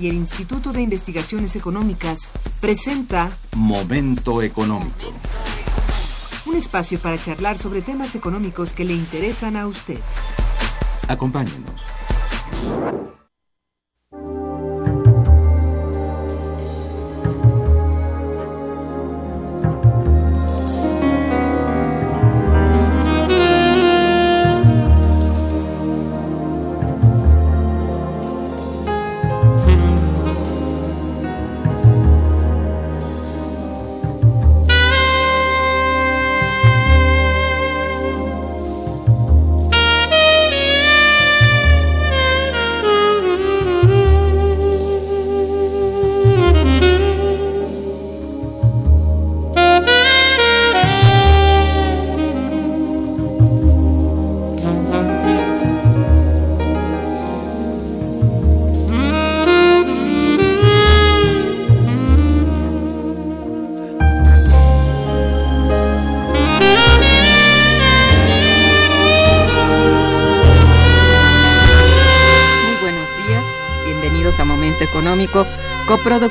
y el Instituto de Investigaciones Económicas presenta Momento económico. Un espacio para charlar sobre temas económicos que le interesan a usted. Acompáñenos.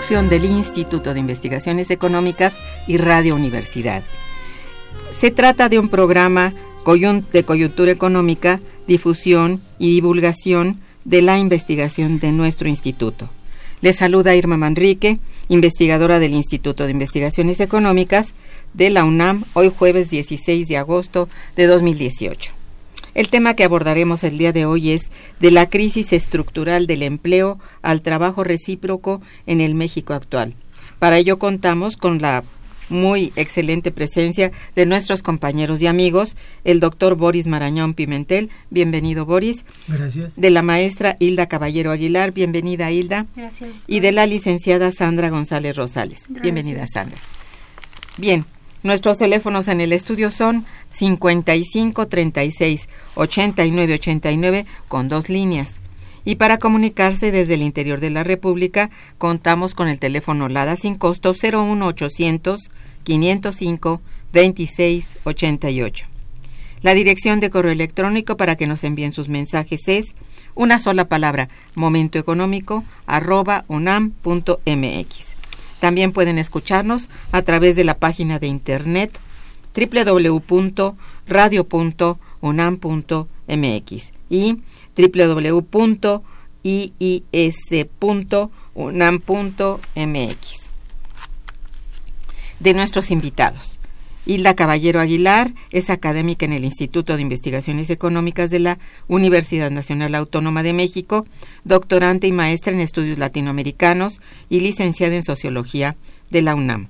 Del Instituto de Investigaciones Económicas y Radio Universidad. Se trata de un programa de coyuntura económica, difusión y divulgación de la investigación de nuestro instituto. Les saluda Irma Manrique, investigadora del Instituto de Investigaciones Económicas de la UNAM, hoy jueves 16 de agosto de 2018. El tema que abordaremos el día de hoy es de la crisis estructural del empleo al trabajo recíproco en el México actual. Para ello contamos con la muy excelente presencia de nuestros compañeros y amigos, el doctor Boris Marañón Pimentel, bienvenido Boris. Gracias. De la maestra Hilda Caballero Aguilar, bienvenida Hilda. Gracias. Y de la licenciada Sandra González Rosales. Bienvenida Sandra. Bien, Nuestros teléfonos en el estudio son 55 36 89 89 con dos líneas. Y para comunicarse desde el interior de la República, contamos con el teléfono LADA sin costo 01800 505 26 88. La dirección de correo electrónico para que nos envíen sus mensajes es una sola palabra, momentoeconómico arroba unam.mx. También pueden escucharnos a través de la página de internet www.radio.unam.mx y www.iis.unam.mx. De nuestros invitados. Hilda Caballero Aguilar es académica en el Instituto de Investigaciones Económicas de la Universidad Nacional Autónoma de México, doctorante y maestra en estudios latinoamericanos y licenciada en Sociología de la UNAM.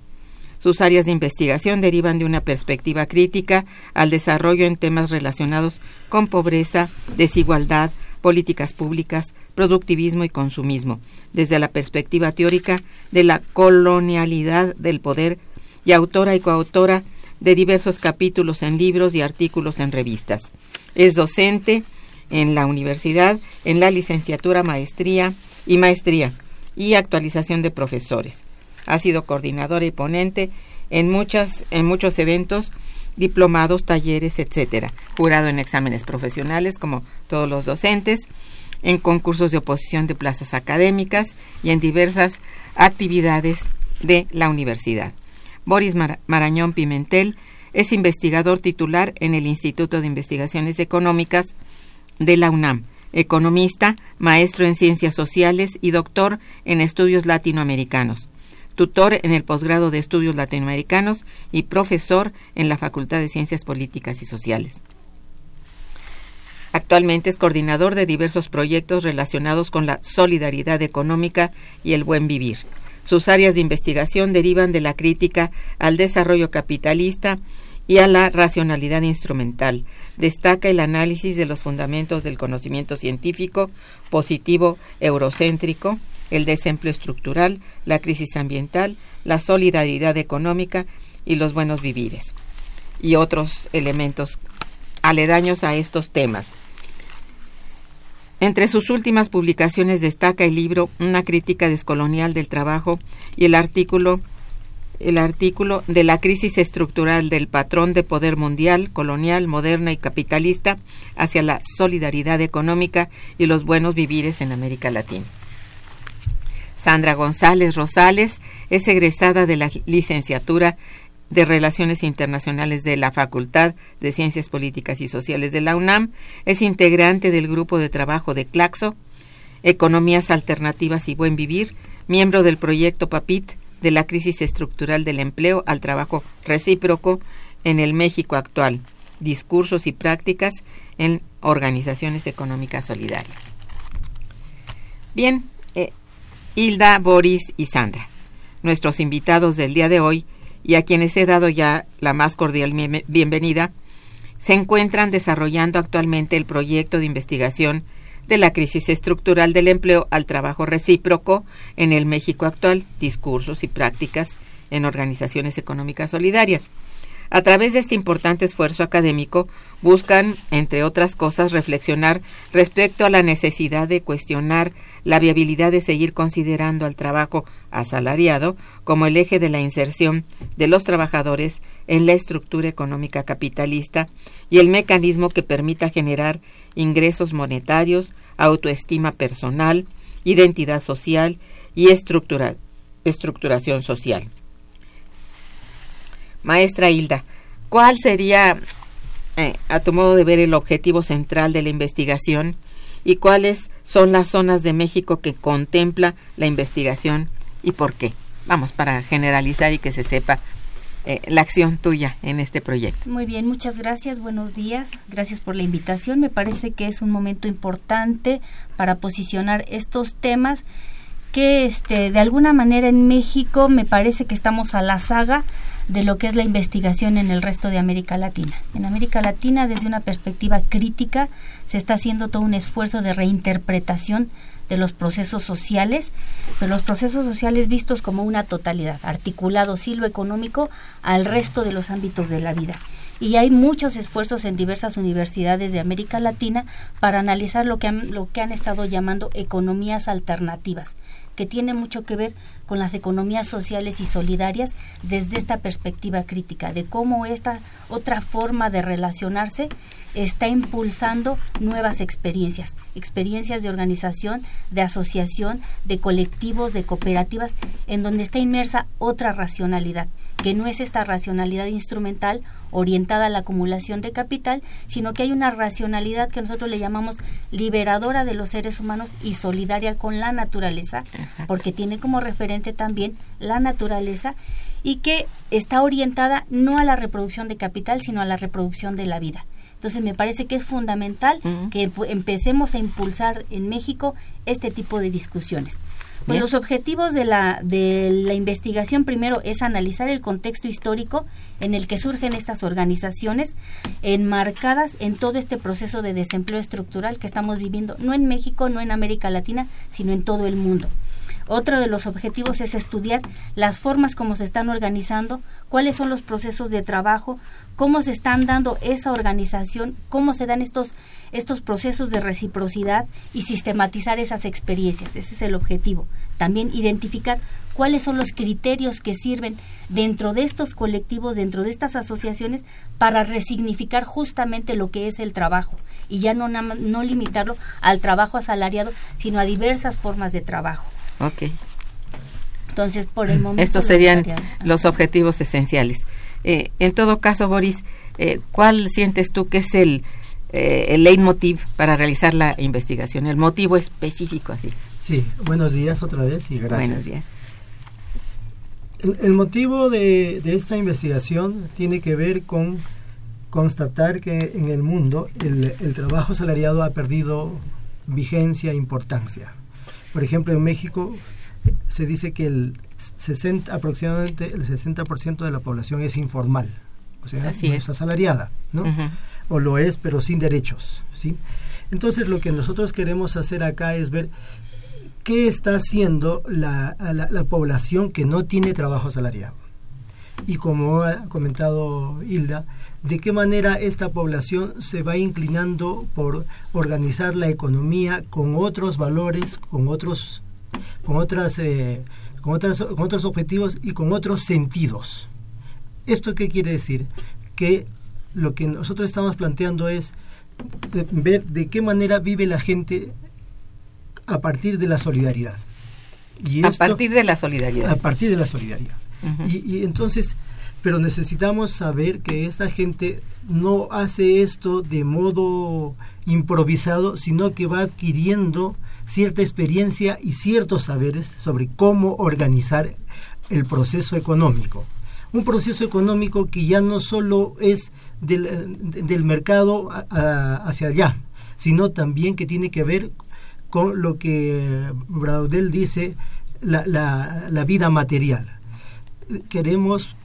Sus áreas de investigación derivan de una perspectiva crítica al desarrollo en temas relacionados con pobreza, desigualdad, políticas públicas, productivismo y consumismo, desde la perspectiva teórica de la colonialidad del poder y autora y coautora de diversos capítulos en libros y artículos en revistas. Es docente en la universidad en la licenciatura, maestría y maestría y actualización de profesores. Ha sido coordinadora y ponente en muchas en muchos eventos, diplomados, talleres, etcétera. Jurado en exámenes profesionales como todos los docentes, en concursos de oposición de plazas académicas y en diversas actividades de la universidad. Boris Marañón Pimentel es investigador titular en el Instituto de Investigaciones Económicas de la UNAM, economista, maestro en ciencias sociales y doctor en estudios latinoamericanos, tutor en el posgrado de estudios latinoamericanos y profesor en la Facultad de Ciencias Políticas y Sociales. Actualmente es coordinador de diversos proyectos relacionados con la solidaridad económica y el buen vivir. Sus áreas de investigación derivan de la crítica al desarrollo capitalista y a la racionalidad instrumental. Destaca el análisis de los fundamentos del conocimiento científico positivo eurocéntrico, el desempleo estructural, la crisis ambiental, la solidaridad económica y los buenos vivires, y otros elementos aledaños a estos temas. Entre sus últimas publicaciones destaca el libro Una crítica descolonial del trabajo y el artículo el artículo de la crisis estructural del patrón de poder mundial, colonial, moderna y capitalista hacia la solidaridad económica y los buenos vivires en América Latina. Sandra González Rosales es egresada de la licenciatura de Relaciones Internacionales de la Facultad de Ciencias Políticas y Sociales de la UNAM, es integrante del grupo de trabajo de Claxo, Economías Alternativas y Buen Vivir, miembro del proyecto PAPIT de la crisis estructural del empleo al trabajo recíproco en el México actual, discursos y prácticas en organizaciones económicas solidarias. Bien, eh, Hilda, Boris y Sandra, nuestros invitados del día de hoy, y a quienes he dado ya la más cordial bienvenida, se encuentran desarrollando actualmente el proyecto de investigación de la crisis estructural del empleo al trabajo recíproco en el México actual, discursos y prácticas en organizaciones económicas solidarias. A través de este importante esfuerzo académico, buscan, entre otras cosas, reflexionar respecto a la necesidad de cuestionar la viabilidad de seguir considerando al trabajo asalariado como el eje de la inserción de los trabajadores en la estructura económica capitalista y el mecanismo que permita generar ingresos monetarios, autoestima personal, identidad social y estructuración social. Maestra Hilda, ¿cuál sería, eh, a tu modo de ver, el objetivo central de la investigación y cuáles son las zonas de México que contempla la investigación y por qué? Vamos, para generalizar y que se sepa eh, la acción tuya en este proyecto. Muy bien, muchas gracias, buenos días, gracias por la invitación. Me parece que es un momento importante para posicionar estos temas que este, de alguna manera en México me parece que estamos a la saga de lo que es la investigación en el resto de América Latina. En América Latina, desde una perspectiva crítica, se está haciendo todo un esfuerzo de reinterpretación de los procesos sociales, pero los procesos sociales vistos como una totalidad, articulado sí lo económico al resto de los ámbitos de la vida. Y hay muchos esfuerzos en diversas universidades de América Latina para analizar lo que han, lo que han estado llamando economías alternativas que tiene mucho que ver con las economías sociales y solidarias desde esta perspectiva crítica, de cómo esta otra forma de relacionarse está impulsando nuevas experiencias, experiencias de organización, de asociación, de colectivos, de cooperativas, en donde está inmersa otra racionalidad que no es esta racionalidad instrumental orientada a la acumulación de capital, sino que hay una racionalidad que nosotros le llamamos liberadora de los seres humanos y solidaria con la naturaleza, porque tiene como referente también la naturaleza y que está orientada no a la reproducción de capital, sino a la reproducción de la vida. Entonces me parece que es fundamental que empecemos a impulsar en México este tipo de discusiones. Pues los objetivos de la, de la investigación primero es analizar el contexto histórico en el que surgen estas organizaciones enmarcadas en todo este proceso de desempleo estructural que estamos viviendo, no en México, no en América Latina, sino en todo el mundo. Otro de los objetivos es estudiar las formas como se están organizando, cuáles son los procesos de trabajo, cómo se están dando esa organización, cómo se dan estos estos procesos de reciprocidad y sistematizar esas experiencias. Ese es el objetivo. También identificar cuáles son los criterios que sirven dentro de estos colectivos, dentro de estas asociaciones, para resignificar justamente lo que es el trabajo y ya no, no limitarlo al trabajo asalariado, sino a diversas formas de trabajo. Ok. Entonces, por el momento... Estos serían los objetivos esenciales. Eh, en todo caso, Boris, eh, ¿cuál sientes tú que es el eh, el leitmotiv para realizar la investigación, el motivo específico así. Sí, buenos días otra vez y gracias. Buenos días. El, motivo de, esta investigación tiene que ver con constatar que en el mundo el, trabajo salariado ha perdido vigencia e importancia. Por ejemplo, en México se dice que el 60, aproximadamente el 60% de la población es informal, o sea, no es. asalariada, ¿no? O lo es, pero sin derechos. ¿sí? Entonces lo que nosotros queremos hacer acá es ver qué está haciendo la, la, población que no tiene trabajo asalariado. y como ha comentado Hilda, de qué manera esta población se va inclinando por organizar la economía con otros valores, con otros, con otras, eh, con otras, con otros objetivos y con otros sentidos. ¿Esto qué quiere decir? Que lo que nosotros estamos planteando es ver de qué manera vive la gente a partir de la solidaridad. Y a partir de la solidaridad. A partir de la solidaridad. y, entonces, pero necesitamos saber que esta gente no hace esto de modo improvisado, sino que va adquiriendo cierta experiencia y ciertos saberes sobre cómo organizar el proceso económico. Un proceso económico que ya no solo es del, mercado hacia allá, sino también que tiene que ver con lo que Braudel dice, la, la, vida material. Queremos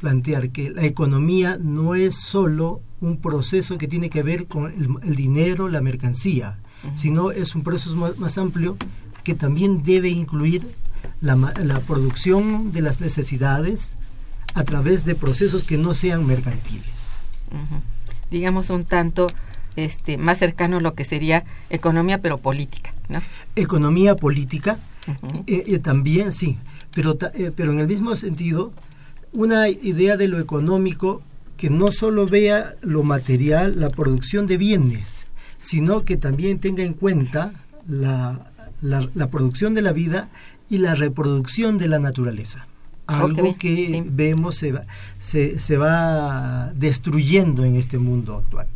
plantear que la economía no es solo un proceso que tiene que ver con el, dinero, la mercancía, sino es un proceso más, amplio que también debe incluir la, la, producción de las necesidades a través de procesos que no sean mercantiles. Digamos un tanto este, más cercano a lo que sería economía, pero política. ¿no? Economía política, eh, eh, también sí, pero, eh, pero en el mismo sentido, una idea de lo económico que no solo vea lo material, la producción de bienes, sino que también tenga en cuenta la, la, producción de la vida y la reproducción de la naturaleza. Algo que vemos se va, se, se va destruyendo en este mundo actual.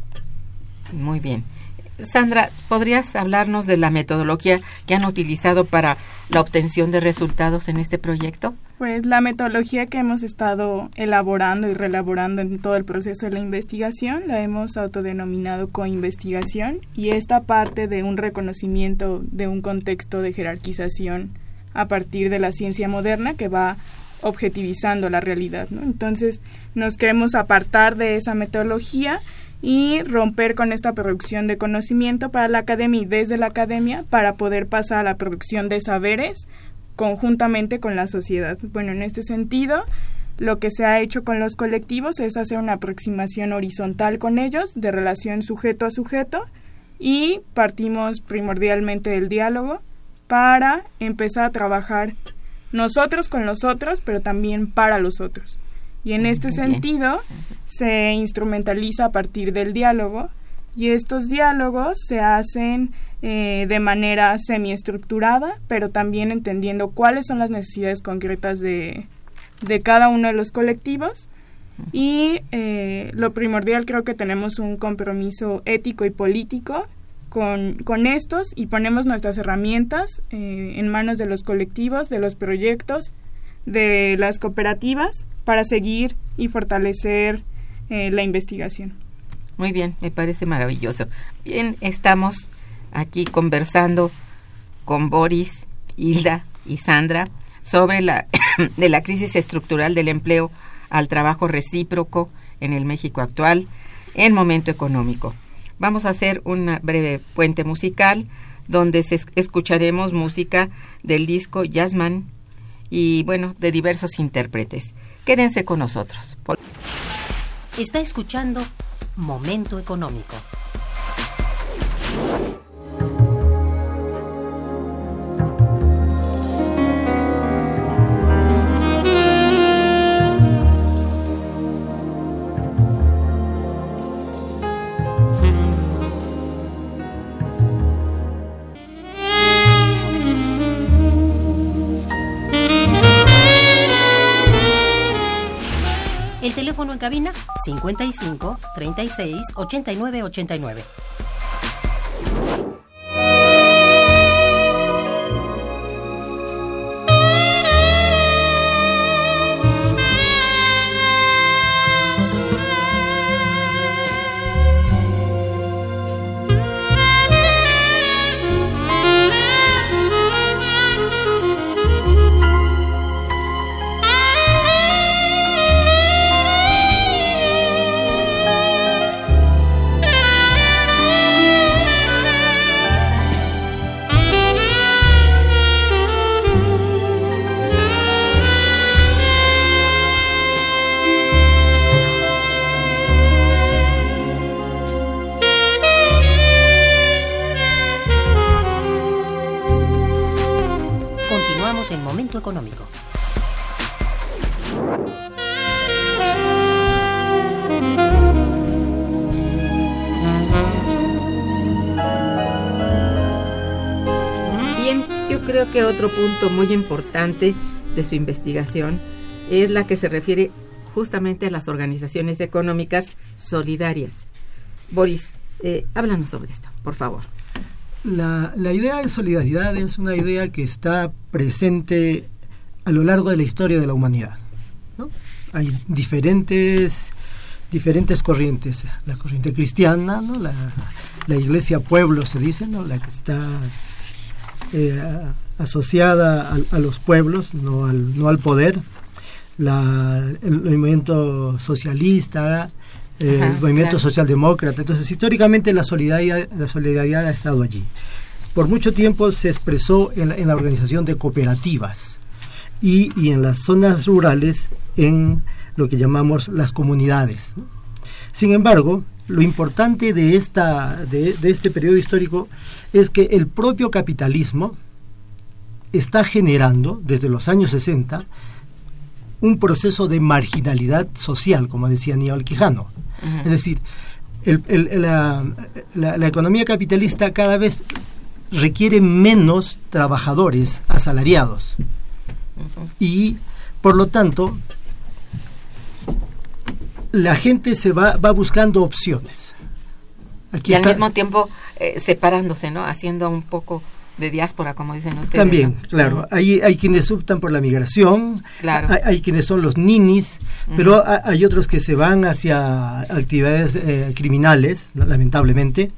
Muy bien. Sandra, ¿podrías hablarnos de la metodología que han utilizado para la obtención de resultados en este proyecto? Pues la metodología que hemos estado elaborando y reelaborando en todo el proceso de la investigación la hemos autodenominado coinvestigación y esta parte de un reconocimiento de un contexto de jerarquización a partir de la ciencia moderna que va objetivizando la realidad. Entonces nos queremos apartar de esa metodología y romper con esta producción de conocimiento para la academia y desde la academia para poder pasar a la producción de saberes conjuntamente con la sociedad. Bueno, en este sentido, lo que se ha hecho con los colectivos es hacer una aproximación horizontal con ellos, de relación sujeto a sujeto, y partimos primordialmente del diálogo para empezar a trabajar nosotros con los otros, pero también para los otros. Y en este sentido se instrumentaliza a partir del diálogo y estos diálogos se hacen eh, de manera semiestructurada, pero también entendiendo cuáles son las necesidades concretas de, de cada uno de los colectivos. Y eh, lo primordial creo que tenemos un compromiso ético y político con, con estos y ponemos nuestras herramientas eh, en manos de los colectivos, de los proyectos, de las cooperativas para seguir y fortalecer eh, la investigación. Muy bien, me parece maravilloso. Bien, estamos aquí conversando con Boris, Hilda y Sandra sobre la, de la crisis estructural del empleo al trabajo recíproco en el México actual en momento económico. Vamos a hacer una breve puente musical donde escucharemos música del disco Jazzman y bueno, de diversos intérpretes. Quédense con nosotros. Está escuchando Momento Económico. Cabina 55 36 89 89. Muy importante de su investigación es la que se refiere justamente a las organizaciones económicas solidarias. Boris, eh, háblanos sobre esto, por favor. La, idea de solidaridad es una idea que está presente a lo largo de la historia de la humanidad. Hay diferentes, diferentes corrientes. La corriente cristiana, ¿no? la, la iglesia pueblo se dice, ¿no? la que está eh, asociada a, a, los pueblos, no al, no al poder. La, el, movimiento socialista, eh, Ajá, el movimiento claro. socialdemócrata. Entonces, históricamente la solidaridad, la solidaridad ha estado allí. Por mucho tiempo se expresó en la, en la organización de cooperativas y, y, en las zonas rurales en lo que llamamos las comunidades. Sin embargo, lo importante de, esta, de, de este periodo histórico es que el propio capitalismo está generando, desde los años 60, un proceso de marginalidad social, como decía Aníbal Quijano. Uh -huh. Es decir, el, el, la, la, la, economía capitalista cada vez requiere menos trabajadores asalariados. Uh -huh. Y, por lo tanto, la gente se va, va buscando opciones. Aquí y está, al mismo tiempo eh, separándose, ¿no? Haciendo un poco de diáspora, como dicen ustedes. También, ¿no? claro. Hay, hay quienes optan por la migración, claro. hay, hay quienes son los ninis, uh -huh. pero hay otros que se van hacia actividades eh, criminales, lamentablemente,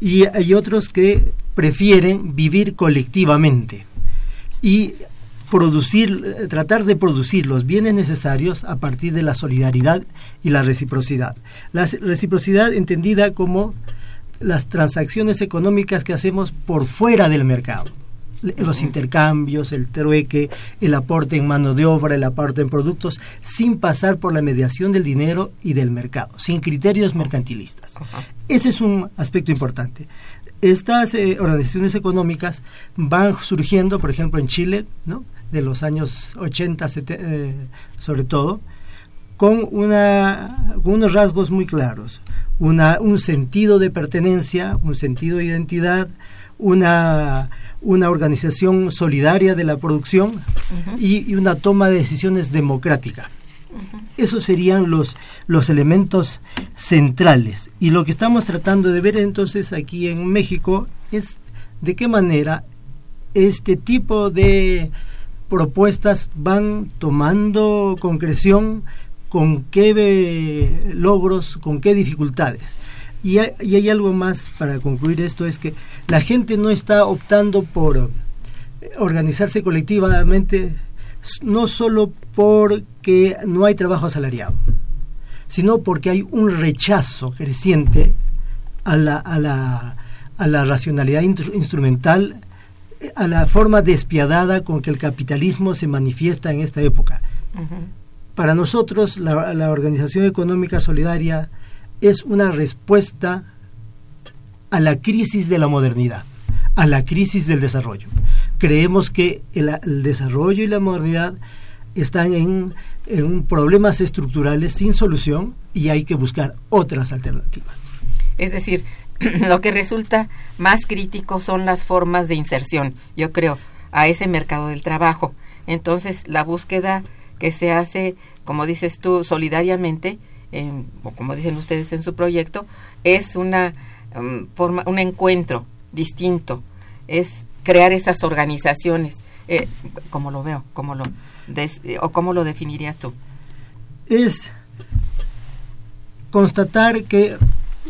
y hay otros que prefieren vivir colectivamente y producir, tratar de producir los bienes necesarios a partir de la solidaridad y la reciprocidad. La reciprocidad entendida como las transacciones económicas que hacemos por fuera del mercado. Los intercambios, el trueque, el aporte en mano de obra, el aporte en productos, sin pasar por la mediación del dinero y del mercado, sin criterios mercantilistas. Ese es un aspecto importante. Estas eh, organizaciones económicas van surgiendo, por ejemplo, en Chile, ¿no? de los años 80, 70, eh, sobre todo, con, una, con unos rasgos muy claros. Una, un sentido de pertenencia, un sentido de identidad, una, una organización solidaria de la producción uh -huh. y, y, una toma de decisiones democrática. Uh -huh. Esos serían los, los elementos centrales. Y lo que estamos tratando de ver entonces aquí en México es de qué manera este tipo de propuestas van tomando concreción con qué logros, con qué dificultades. Y hay, algo más para concluir esto, es que la gente no está optando por organizarse colectivamente, no solo porque no hay trabajo asalariado, sino porque hay un rechazo creciente a la, a la, a la racionalidad instrumental, a la forma despiadada con que el capitalismo se manifiesta en esta época. Uh para nosotros la, Organización Económica Solidaria es una respuesta a la crisis de la modernidad, a la crisis del desarrollo. Creemos que el, el desarrollo y la modernidad están en, en, problemas estructurales sin solución y hay que buscar otras alternativas. Es decir, lo que resulta más crítico son las formas de inserción, yo creo, a ese mercado del trabajo. Entonces, la búsqueda que se hace, como dices tú, solidariamente, eh, o como dicen ustedes en su proyecto, es una um, forma, un encuentro distinto, es crear esas organizaciones. Eh, ¿Cómo lo veo? ¿Cómo lo des, eh, ¿O cómo lo definirías tú? Es constatar que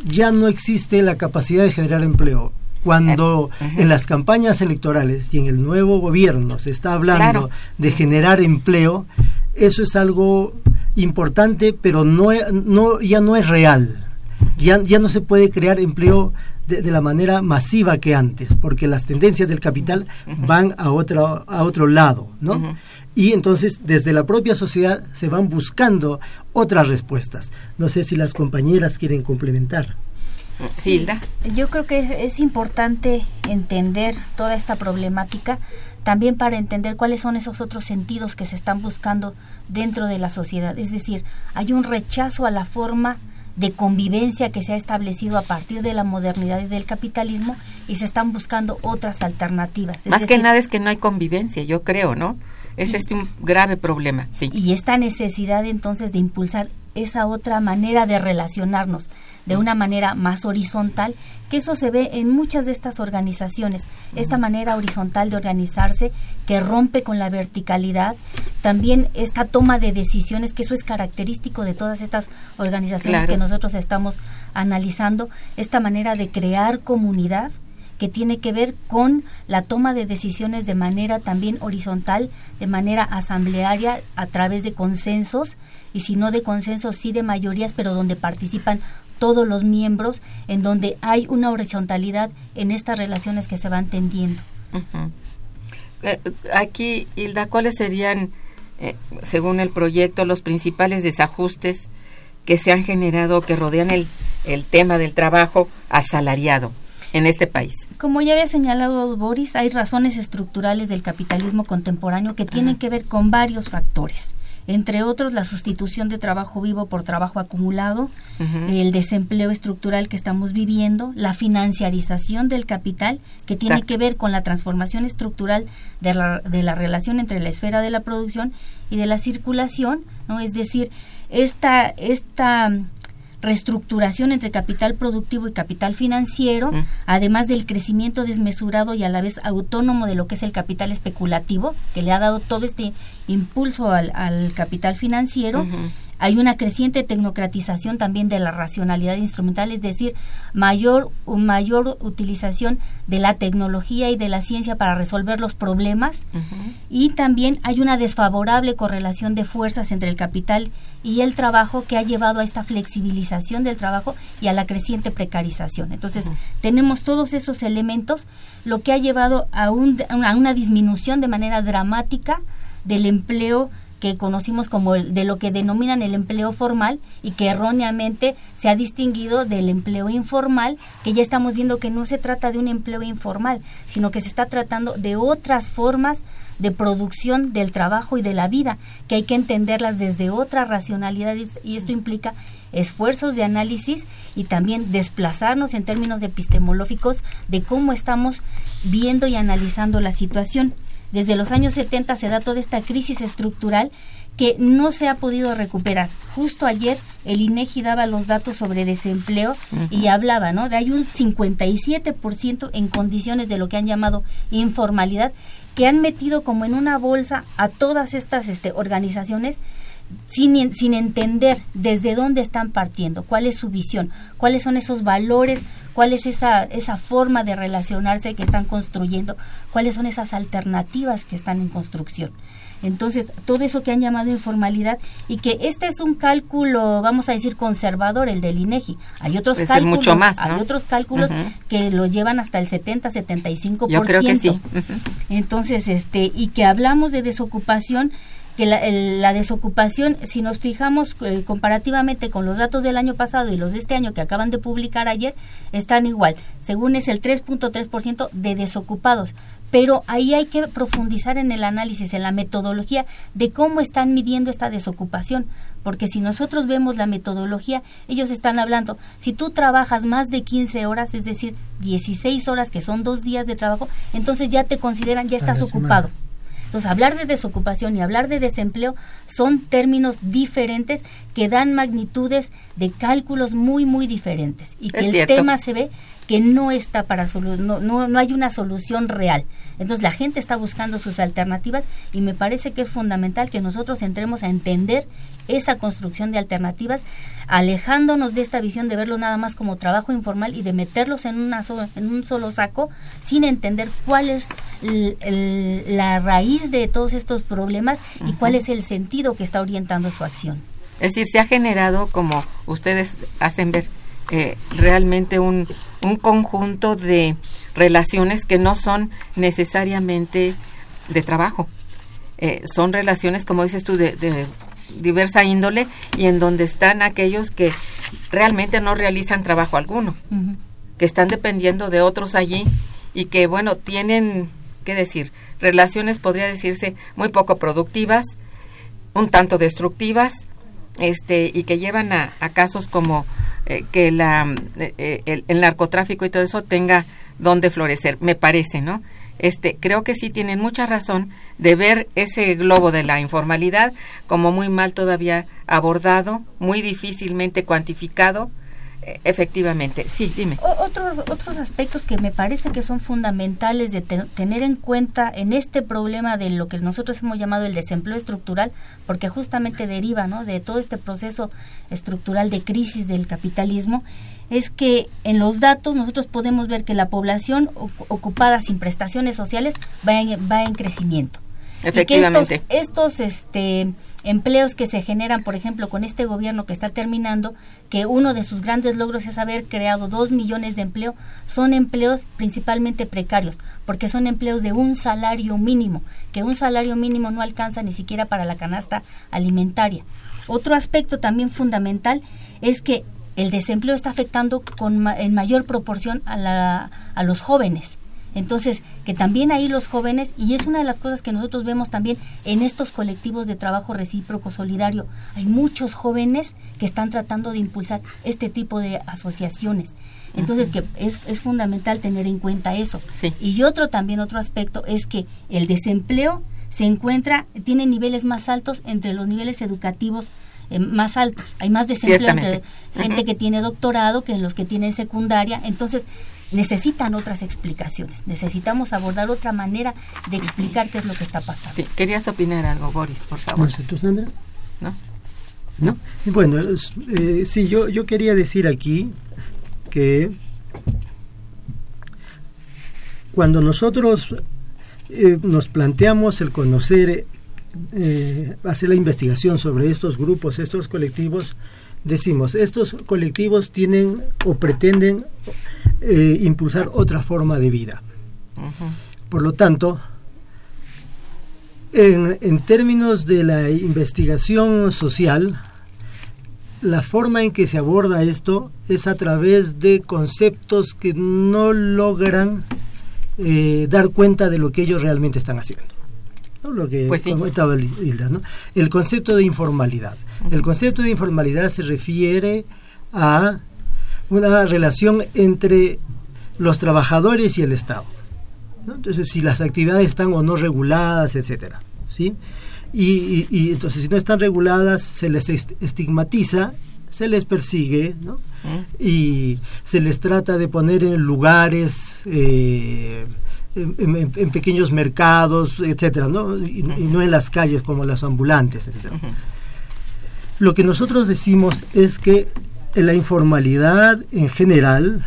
ya no existe la capacidad de generar empleo cuando uh -huh. en las campañas electorales y en el nuevo gobierno se está hablando claro. de generar empleo, eso es algo importante, pero no, no, ya no es real. Ya, ya no se puede crear empleo de, de, la manera masiva que antes, porque las tendencias del capital uh -huh. van a otro, a otro lado, ¿no? Uh -huh. Y entonces desde la propia sociedad se van buscando otras respuestas. No sé si las compañeras quieren complementar. Silda. Yo creo que es importante entender toda esta problemática también para entender cuáles son esos otros sentidos que se están buscando dentro de la sociedad. Es decir, hay un rechazo a la forma de convivencia que se ha establecido a partir de la modernidad y del capitalismo y se están buscando otras alternativas. Más que nada es que no hay convivencia, yo creo, ¿no? Es este un grave problema. Sí. Y esta necesidad entonces de impulsar esa otra manera de relacionarnos de una manera más horizontal, que eso se ve en muchas de estas organizaciones, esta manera horizontal de organizarse que rompe con la verticalidad, también esta toma de decisiones, que eso es característico de todas estas organizaciones que nosotros estamos analizando, esta manera de crear comunidad, que tiene que ver con la toma de decisiones de manera también horizontal, de manera asamblearia, a través de consensos, y si no de consensos, sí de mayorías, pero donde participan todos los miembros, en donde hay una horizontalidad en estas relaciones que se van tendiendo. Eh, aquí, Hilda, ¿cuáles serían, eh, según el proyecto, los principales desajustes que se han generado, que rodean el, el tema del trabajo asalariado? en este país. Como ya había señalado Boris, hay razones estructurales del capitalismo contemporáneo que tienen que ver con varios factores entre otros la sustitución de trabajo vivo por trabajo acumulado, el desempleo estructural que estamos viviendo, la financiarización del capital, que tiene que ver con la transformación estructural de la, de la relación entre la esfera de la producción y de la circulación, ¿no? Es decir, esta, esta reestructuración entre capital productivo y capital financiero, mm. además del crecimiento desmesurado y a la vez autónomo de lo que es el capital especulativo, que le ha dado todo este impulso al, capital financiero. Hay una creciente tecnocratización también de la racionalidad instrumental, es decir, mayor, mayor utilización de la tecnología y de la ciencia para resolver los problemas. Y también hay una desfavorable correlación de fuerzas entre el capital y el trabajo que ha llevado a esta flexibilización del trabajo y a la creciente precarización. Entonces, tenemos todos esos elementos, lo que ha llevado a, un, a una disminución de manera dramática del empleo que conocimos como el, de lo que denominan el empleo formal y que erróneamente se ha distinguido del empleo informal, que ya estamos viendo que no se trata de un empleo informal, sino que se está tratando de otras formas de producción del trabajo y de la vida, que hay que entenderlas desde otra racionalidad y esto implica esfuerzos de análisis y también desplazarnos en términos epistemológicos de cómo estamos viendo y analizando la situación. Desde los años 70 se da toda esta crisis estructural que no se ha podido recuperar. Justo ayer el INEGI daba los datos sobre desempleo y hablaba, ¿no? De hay un 57% en condiciones de lo que han llamado informalidad que han metido como en una bolsa a todas estas este, organizaciones sin, sin entender desde dónde están partiendo, cuál es su visión, cuáles son esos valores, cuál es esa, esa forma de relacionarse que están construyendo, cuáles son esas alternativas que están en construcción. Entonces, todo eso que han llamado informalidad y que este es un cálculo, vamos a decir, conservador, el del INEGI. Hay otros cálculos, mucho más, hay otros cálculos que lo llevan hasta el 70, 75%. Yo creo que sí. Entonces, este, y que hablamos de desocupación, que la, desocupación, si nos fijamos eh, comparativamente con los datos del año pasado y los de este año que acaban de publicar ayer, están igual. Según es el 3.3% de desocupados. Pero ahí hay que profundizar en el análisis, en la metodología de cómo están midiendo esta desocupación. Porque si nosotros vemos la metodología, ellos están hablando, si tú trabajas más de 15 horas, es decir, 16 horas, que son dos días de trabajo, entonces ya te consideran, ya estás ocupado. Entonces, hablar de desocupación y hablar de desempleo son términos diferentes que dan magnitudes de cálculos muy, muy diferentes. Y que el tema se ve que no está para no, no, no hay una solución real. Entonces la gente está buscando sus alternativas y me parece que es fundamental que nosotros entremos a entender esa construcción de alternativas, alejándonos de esta visión de verlos nada más como trabajo informal y de meterlos en, una en un solo saco sin entender cuál es la raíz de todos estos problemas y cuál es el sentido que está orientando su acción. Es decir, se ha generado, como ustedes hacen ver, eh, realmente un, un conjunto de relaciones que no son necesariamente de trabajo. Eh, son relaciones, como dices tú, de, diversa índole y en donde están aquellos que realmente no realizan trabajo alguno, que están dependiendo de otros allí y que, bueno, tienen, ¿qué decir? Relaciones, podría decirse, muy poco productivas, un tanto destructivas, este, y que llevan a, casos como eh, que la, eh, el, el, narcotráfico y todo eso tenga donde florecer, me parece, ¿no? Este, creo que sí tienen mucha razón de ver ese globo de la informalidad como muy mal todavía abordado, muy difícilmente cuantificado eh, efectivamente, sí, dime. otros, otros aspectos que me parece que son fundamentales de tener en cuenta en este problema de lo que nosotros hemos llamado el desempleo estructural, porque justamente deriva ¿no? de todo este proceso estructural de crisis del capitalismo, es que en los datos nosotros podemos ver que la población ocupada sin prestaciones sociales va en, va en crecimiento. Efectivamente. Y que estos, estos este, empleos que se generan, por ejemplo, con este gobierno que está terminando, que uno de sus grandes logros es haber creado dos millones de empleo, son empleos principalmente precarios, porque son empleos de un salario mínimo, que un salario mínimo no alcanza ni siquiera para la canasta alimentaria. Otro aspecto también fundamental es que el desempleo está afectando con, en mayor proporción a, la, a los jóvenes entonces, que también ahí los jóvenes, y es una de las cosas que nosotros vemos también en estos colectivos de trabajo recíproco solidario, hay muchos jóvenes que están tratando de impulsar este tipo de asociaciones. Entonces, que es, es, fundamental tener en cuenta eso. Y otro también, otro aspecto, es que el desempleo se encuentra, tiene niveles más altos entre los niveles educativos eh, más altos. Hay más desempleo entre gente que tiene doctorado que en los que tienen secundaria. Entonces, necesitan otras explicaciones. Necesitamos abordar otra manera de explicar qué es lo que está pasando. Sí, querías opinar algo, Boris, por favor. No sé, ¿tú, Sandra? ¿No? ¿No? Bueno, eh, sí, yo, yo quería decir aquí que cuando nosotros eh, nos planteamos el conocer, eh, hacer la investigación sobre estos grupos, estos colectivos, decimos, estos colectivos tienen o pretenden eh, impulsar otra forma de vida. Por lo tanto, en, en, términos de la investigación social, la forma en que se aborda esto es a través de conceptos que no logran eh, dar cuenta de lo que ellos realmente están haciendo. Lo que pues comentaba Hilda, ¿no? El concepto de informalidad. El concepto de informalidad se refiere a una relación entre los trabajadores y el Estado. Entonces, si las actividades están o no reguladas, etcétera, ¿sí? Y, entonces, si no están reguladas, se les estigmatiza, se les persigue, ¿no? Y se les trata de poner en lugares, eh, en, pequeños mercados, etcétera, ¿no? Y, no en las calles como los ambulantes, etcétera. Lo que nosotros decimos es que la informalidad en general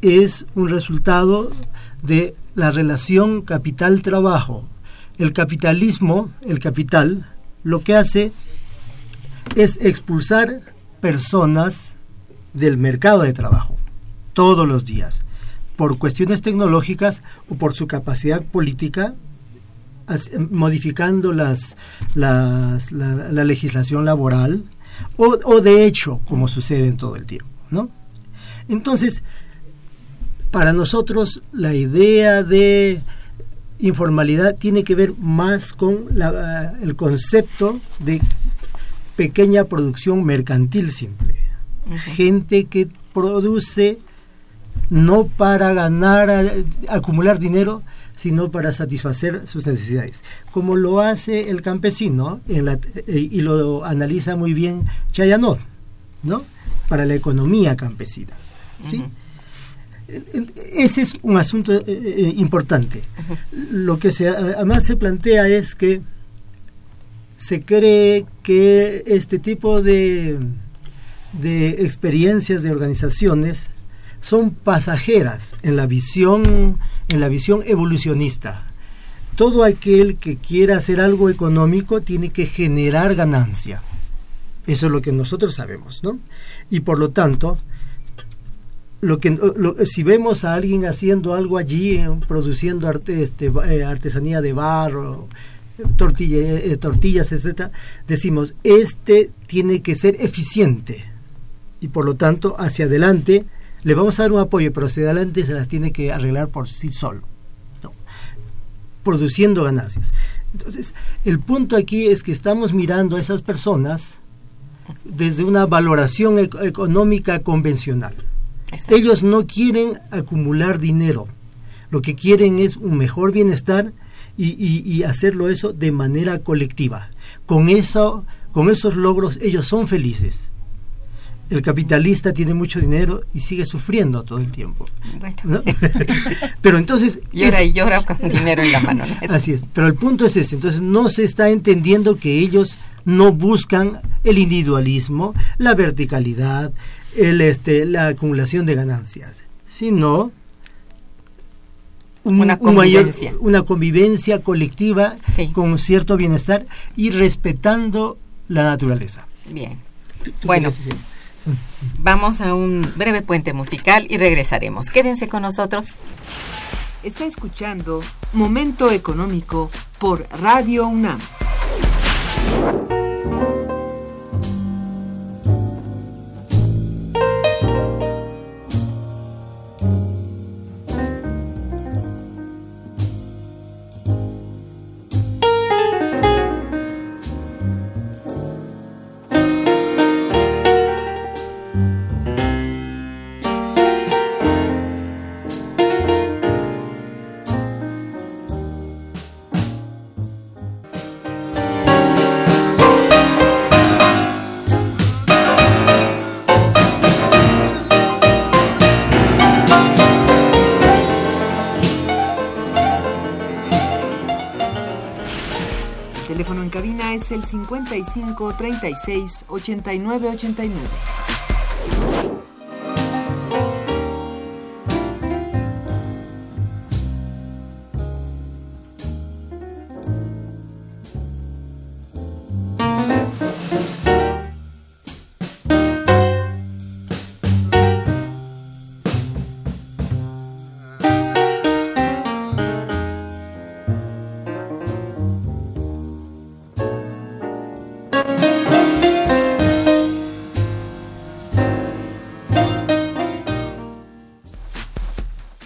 es un resultado de la relación capital-trabajo. El capitalismo, el capital, lo que hace es expulsar personas del mercado de trabajo todos los días, por cuestiones tecnológicas o por su capacidad política, modificando las, las la legislación laboral, o, de hecho, como sucede en todo el tiempo, ¿no? Entonces, para nosotros la idea de informalidad tiene que ver más con el concepto de pequeña producción mercantil simple. Gente que produce no para ganar, acumular dinero, sino para satisfacer sus necesidades, como lo hace el campesino en la, eh, y lo analiza muy bien Chayanot, ¿no? Para la economía campesina. ¿sí? Ese es un asunto eh, eh, importante. Lo que se, además se plantea es que se cree que este tipo de, de experiencias de organizaciones son pasajeras en la visión en la visión evolucionista. Todo aquel que quiera hacer algo económico tiene que generar ganancia. Eso es lo que nosotros sabemos, ¿no? Y por lo tanto, lo que si vemos a alguien haciendo algo allí, eh, produciendo arte, este, eh, artesanía de barro, tortilla, eh, tortillas, etcétera, decimos este tiene que ser eficiente, y por lo tanto hacia adelante le vamos a dar un apoyo, pero adelante se las tiene que arreglar por sí solo, ¿no? produciendo ganancias. Entonces, el punto aquí es que estamos mirando a esas personas desde una valoración ec- económica convencional. Exacto. Ellos no quieren acumular dinero, lo que quieren es un mejor bienestar y, y- y hacerlo eso de manera colectiva. Con eso, con esos logros ellos son felices. El capitalista tiene mucho dinero y sigue sufriendo todo el tiempo. Bueno. ¿no? Pero entonces Llora es- y llora con dinero en la mano. ¿no? Así es, pero el punto es ese, entonces no se está entendiendo que ellos no buscan el individualismo, la verticalidad, el este la acumulación de ganancias, sino un- Una un mayor- convivencia. una convivencia colectiva Sí. con cierto bienestar y respetando la naturaleza. Bien. ¿Tú- tú Bueno. Vamos a un breve puente musical y regresaremos. Quédense con nosotros. Está escuchando Momento Económico por Radio UNAM. Es el 55 36 89 89.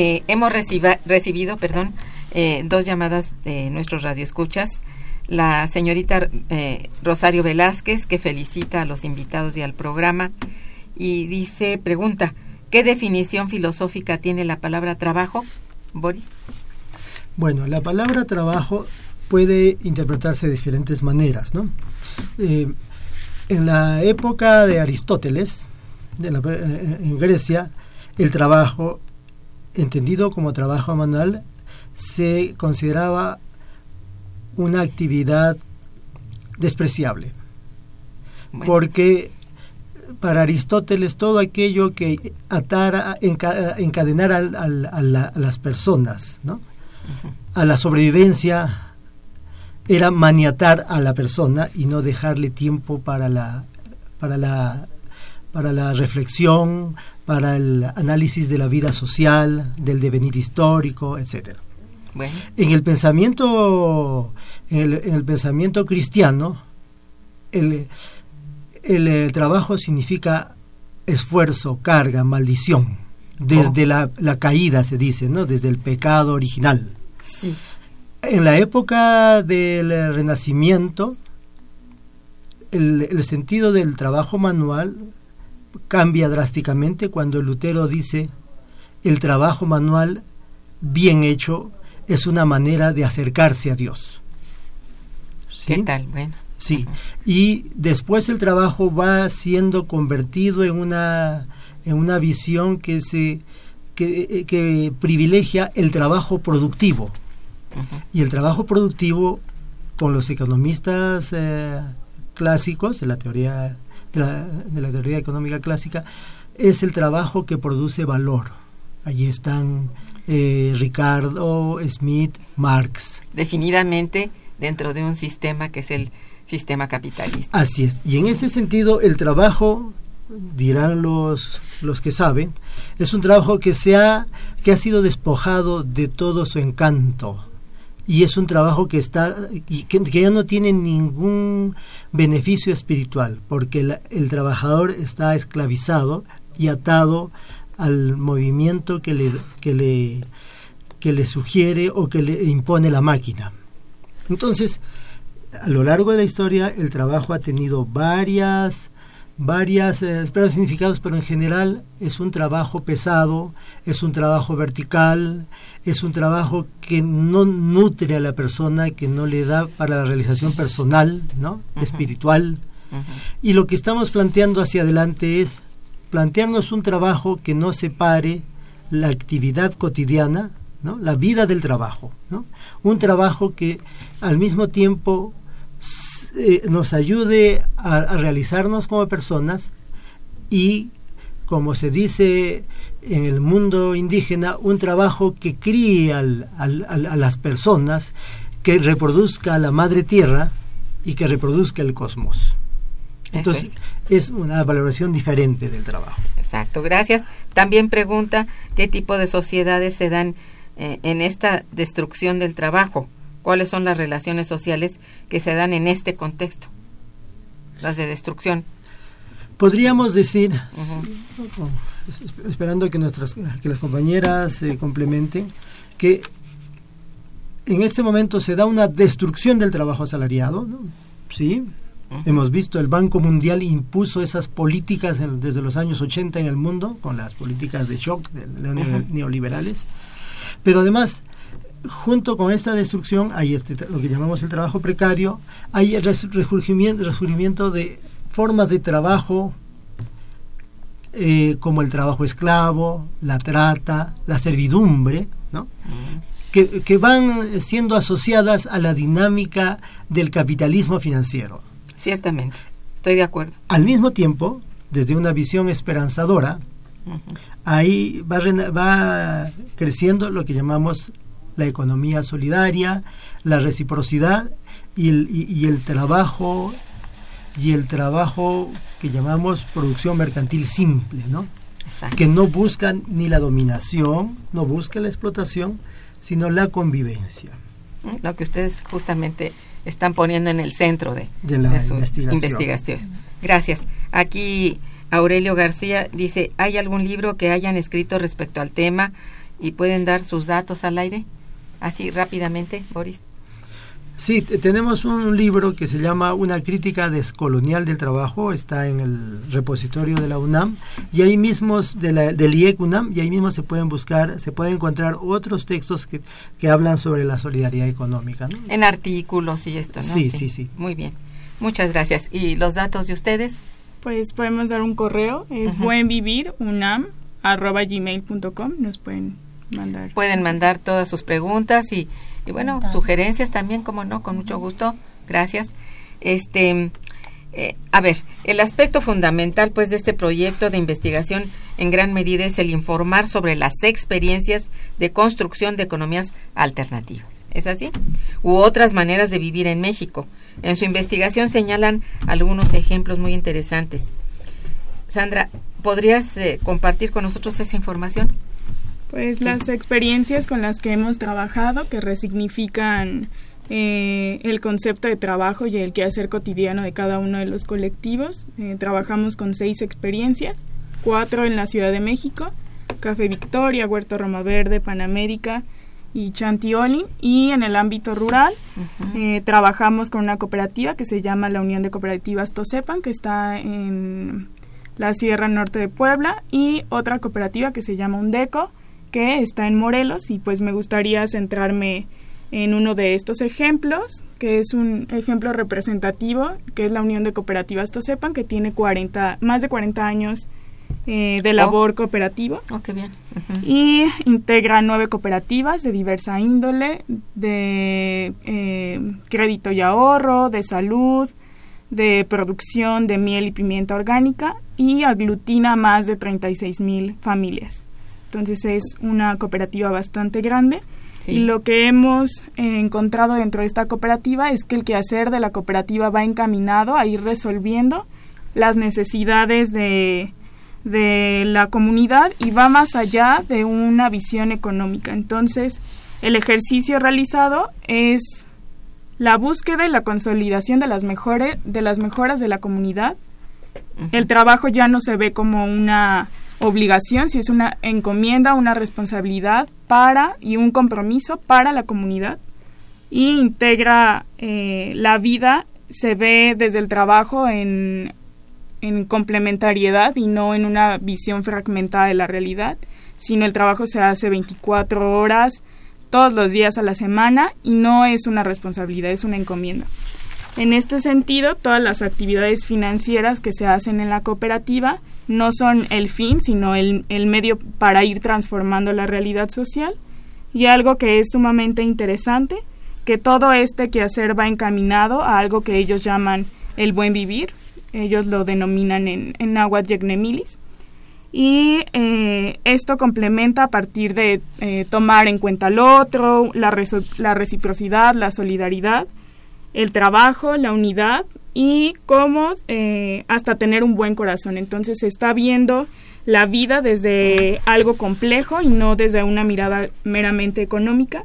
Eh, hemos recibido perdón, eh, dos llamadas de nuestros radioescuchas. La señorita eh, Rosario Velázquez, que felicita a los invitados y al programa, y dice, pregunta, ¿qué definición filosófica tiene la palabra trabajo? Boris. Bueno, la palabra trabajo puede interpretarse de diferentes maneras, ¿no? En la época de Aristóteles, de la- en Grecia, el trabajo, entendido como trabajo manual, se consideraba una actividad despreciable, Bueno, porque para Aristóteles todo aquello que atara, enca- encadenara al- al- a, la- a las personas, ¿no? a la sobrevivencia era maniatar a la persona y no dejarle tiempo para la para la para la reflexión, para el análisis de la vida social, del devenir histórico, etcétera. bueno, En el pensamiento en el, en el pensamiento cristiano el, el, eh, trabajo significa esfuerzo, carga, maldición, desde la, la caída se dice, ¿no? Desde el pecado original. sí, En la época del Renacimiento, el, el sentido del trabajo manual cambia drásticamente cuando Lutero dice el trabajo manual bien hecho es una manera de acercarse a Dios. ¿Sí? ¿qué tal? Bueno, Sí, y después el trabajo va siendo convertido en una, en una visión que, se, que, eh, que privilegia el trabajo productivo. Y el trabajo productivo, con los economistas eh, clásicos de la teoría de la, de la teoría económica clásica, es el trabajo que produce valor. Allí están eh, Ricardo, Smith, Marx. Definidamente dentro de un sistema que es el sistema capitalista. Así es. Y en ese sentido, el trabajo, dirán los, los que saben, es un trabajo que, se ha, que ha sido despojado de todo su encanto. Y es un trabajo que, está, y que, ya no tiene ningún beneficio espiritual, porque el, el trabajador está esclavizado y atado al movimiento que le, que le, que le sugiere o que le impone la máquina. Entonces, a lo largo de la historia, el trabajo ha tenido varias, varias eh, varios significados, pero en general es un trabajo pesado, es un trabajo vertical, es un trabajo que no nutre a la persona, que no le da para la realización personal, ¿no? espiritual. Y lo que estamos planteando hacia adelante es plantearnos un trabajo que no separe la actividad cotidiana, ¿no? la vida del trabajo, ¿no? un trabajo que al mismo tiempo eh, nos ayude a, a, realizarnos como personas y, como se dice en el mundo indígena, un trabajo que críe al, al, a las personas, que reproduzca a la madre tierra y que reproduzca el cosmos. Entonces, es una valoración diferente del trabajo. Exacto, gracias. También pregunta qué tipo de sociedades se dan eh, en esta destrucción del trabajo. ¿Cuáles son las relaciones sociales que se dan en este contexto? Las de destrucción. Podríamos decir, uh -huh. esperando que, nuestras, que las compañeras se eh, complementen, que en este momento se da una destrucción del trabajo asalariado, ¿no? ¿sí? Uh -huh. Hemos visto, el Banco Mundial impuso esas políticas en, desde los años 80 en el mundo, con las políticas de shock de, de uh -huh. neoliberales. Pero además, junto con esta destrucción, hay este, lo que llamamos el trabajo precario, hay el resurgimiento, resurgimiento de formas de trabajo eh, como el trabajo esclavo, la trata, la servidumbre, ¿no? -huh. que, que van siendo asociadas a la dinámica del capitalismo financiero. Ciertamente, estoy de acuerdo. Al mismo tiempo, desde una visión esperanzadora, uh -huh. ahí va, va creciendo lo que llamamos la economía solidaria, la reciprocidad y el, y, y el trabajo y el trabajo que llamamos producción mercantil simple, ¿no? Exacto. Que no busca ni la dominación, no busca la explotación, sino la convivencia. Lo que ustedes justamente están poniendo en el centro de, de la de su investigación. investigación. Gracias. Aquí Aurelio García dice, ¿hay algún libro que hayan escrito respecto al tema y pueden dar sus datos al aire? Así rápidamente, Boris. Sí, tenemos un libro que se llama Una crítica descolonial del trabajo, está en el repositorio de la UNAM y ahí mismo de la, del IEC UNAM y ahí mismo se pueden buscar, se pueden encontrar otros textos que, que hablan sobre la solidaridad económica. ¿no? En artículos y esto, ¿no? Sí, sí, sí, sí. Muy bien. Muchas gracias. ¿Y los datos de ustedes? Pues podemos dar un correo, es uh -huh. buenvivirunam@gmail.com, nos pueden mandar. Pueden mandar todas sus preguntas y y bueno, sugerencias también, como no, con mucho gusto. Gracias. Este, eh, a ver, el aspecto fundamental pues de este proyecto de investigación en gran medida es el informar sobre las experiencias de construcción de economías alternativas. ¿Es así? U otras maneras de vivir en México. En su investigación señalan algunos ejemplos muy interesantes. Sandra, ¿podrías eh, compartir con nosotros esa información? Pues sí. las experiencias con las que hemos trabajado, que resignifican eh, el concepto de trabajo y el quehacer cotidiano de cada uno de los colectivos. Eh, trabajamos con seis experiencias, cuatro en la Ciudad de México, Café Victoria, Huerto Roma Verde, Panamérica y Chantioli. Y en el ámbito rural uh -huh. eh, trabajamos con una cooperativa que se llama la Unión de Cooperativas Tosepan, que está en la Sierra Norte de Puebla, y otra cooperativa que se llama Undeco, que está en Morelos y pues me gustaría centrarme en uno de estos ejemplos, que es un ejemplo representativo, que es la Unión de Cooperativas Tosepan, que tiene 40, más de 40 años eh, de labor oh. cooperativo. Oh, qué bien. Uh -huh. Y integra nueve cooperativas de diversa índole, de eh, crédito y ahorro, de salud, de producción de miel y pimienta orgánica y aglutina más de 36 mil familias. Entonces es una cooperativa bastante grande. Y lo que hemos encontrado dentro de esta cooperativa es que el quehacer de la cooperativa va encaminado a ir resolviendo las necesidades de, de la comunidad y va más allá de una visión económica. Entonces, el ejercicio realizado es la búsqueda y la consolidación de las, mejores, de las mejoras de la comunidad. El trabajo ya no se ve como una obligación, si es una encomienda, una responsabilidad para y un compromiso para la comunidad y integra eh, la vida, se ve desde el trabajo en, en complementariedad y no en una visión fragmentada de la realidad, sino el trabajo se hace 24 horas todos los días a la semana y no es una responsabilidad, es una encomienda. En este sentido, todas las actividades financieras que se hacen en la cooperativa no son el fin, sino el, el medio para ir transformando la realidad social. Y algo que es sumamente interesante, que todo este quehacer va encaminado a algo que ellos llaman el buen vivir, ellos lo denominan en, en náhuatl yecnemilis, y eh, esto complementa a partir de eh, tomar en cuenta al otro, la, la reciprocidad, la solidaridad, el trabajo, la unidad y cómo eh, hasta tener un buen corazón. Entonces se está viendo la vida desde algo complejo y no desde una mirada meramente económica.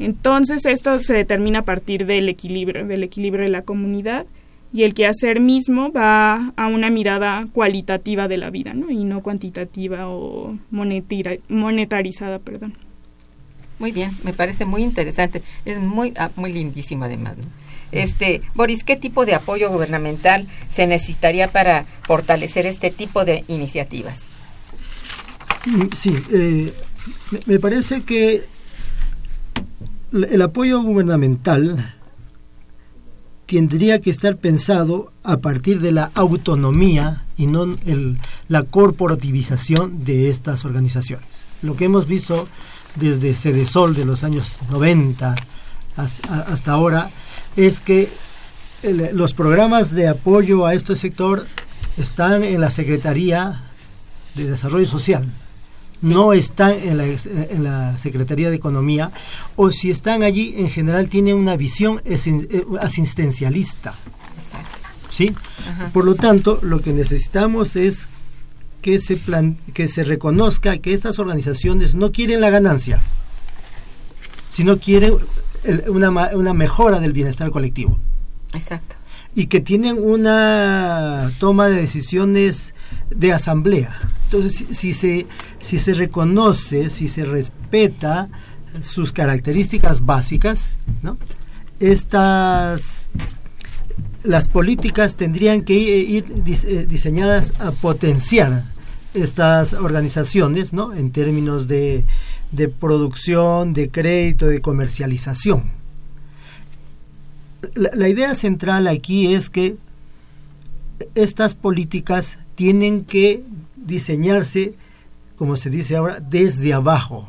Entonces esto se determina a partir del equilibrio, del equilibrio de la comunidad y el quehacer mismo va a una mirada cualitativa de la vida, ¿no? Y no cuantitativa o monetarizada, perdón. Muy bien, me parece muy interesante. Es muy ah, muy lindísimo además. Este, Boris, ¿qué tipo de apoyo gubernamental se necesitaría para fortalecer este tipo de iniciativas? Mm, sí, eh, me parece que el apoyo gubernamental tendría que estar pensado a partir de la autonomía y no el, la corporativización de estas organizaciones. Lo que hemos visto desde Cedesol de los años 90 hasta, ahora es que los programas de apoyo a este sector están en la Secretaría de Desarrollo Social no están en la, en la, Secretaría de Economía o si están allí en general tienen una visión eh, asistencialista. ¿Sí? Por lo tanto, lo que necesitamos es que se, plan, que se reconozca que estas organizaciones no quieren la ganancia, sino quieren una, una mejora del bienestar colectivo. Exacto. Y que tienen una toma de decisiones de asamblea. Entonces, si, se, si se reconoce, si se respeta sus características básicas, ¿no? estas las políticas tendrían que ir eh, diseñadas a potenciar estas organizaciones ¿no? en términos de, de producción, de crédito, de comercialización. la, idea central aquí es que estas políticas tienen que diseñarse, como se dice ahora, desde abajo,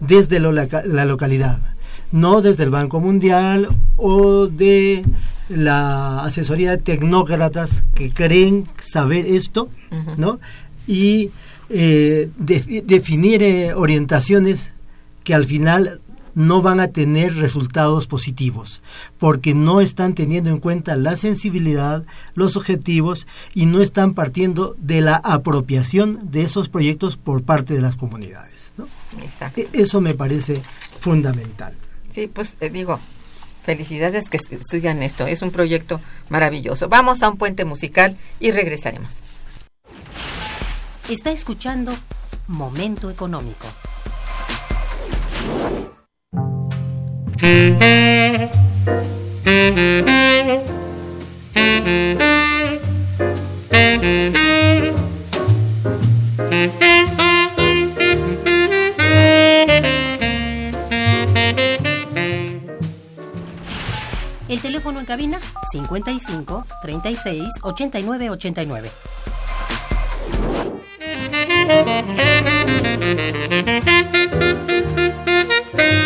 desde la localidad, no desde el Banco Mundial o de la asesoría de tecnócratas que creen saber esto, ¿no? Y eh, definir eh, orientaciones que al final no van a tener resultados positivos, porque no están teniendo en cuenta la sensibilidad, los objetivos y no están partiendo de la apropiación de esos proyectos por parte de las comunidades. ¿no? E, eso me parece fundamental. Sí, pues eh, digo, felicidades que estudian esto, es un proyecto maravilloso. Vamos a un puente musical y regresaremos. Está escuchando Momento Económico. El teléfono en cabina 55 36 89 89. Thank you.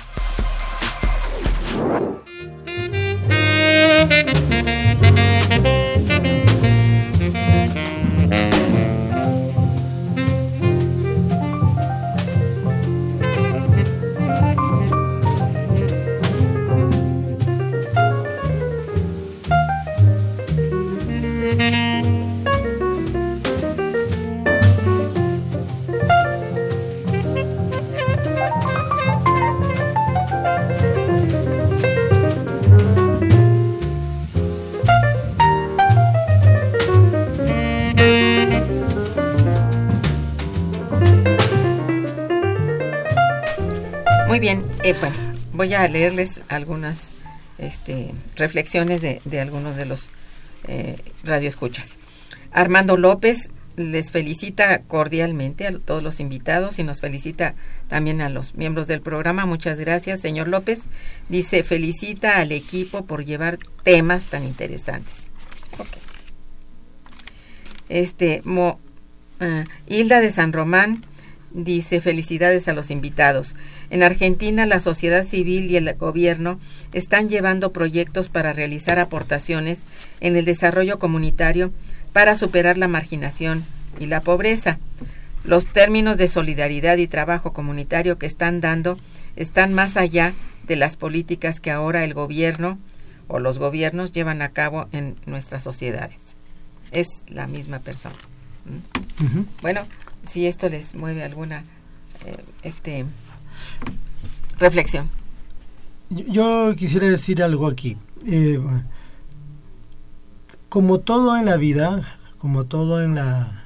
Voy a leerles algunas este, reflexiones de, algunos de los eh, radioescuchas. Armando López les felicita cordialmente a todos los invitados y nos felicita también a los miembros del programa. Muchas gracias, señor López. Dice, felicita al equipo por llevar temas tan interesantes. Este, Mo, ah, Hilda de San Román dice, felicidades a los invitados. En Argentina, la sociedad civil y el gobierno están llevando proyectos para realizar aportaciones en el desarrollo comunitario para superar la marginación y la pobreza. Los términos de solidaridad y trabajo comunitario que están dando están más allá de las políticas que ahora el gobierno o los gobiernos llevan a cabo en nuestras sociedades. Es la misma persona. ¿Mm? Bueno, si esto les mueve alguna eh, este reflexión. Yo- Yo quisiera decir algo aquí. Eh, como todo en la vida, como todo en la...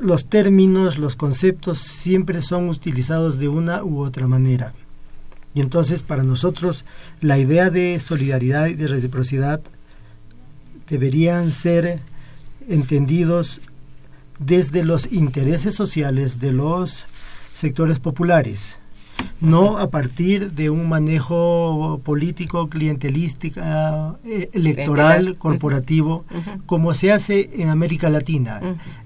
Los términos, los conceptos siempre son utilizados de una u otra manera. Y entonces para nosotros la idea de solidaridad y de reciprocidad deberían ser entendidos desde los intereses sociales de los sectores populares, no a partir de un manejo político, clientelístico, eh, electoral, corporativo, como se hace en América Latina.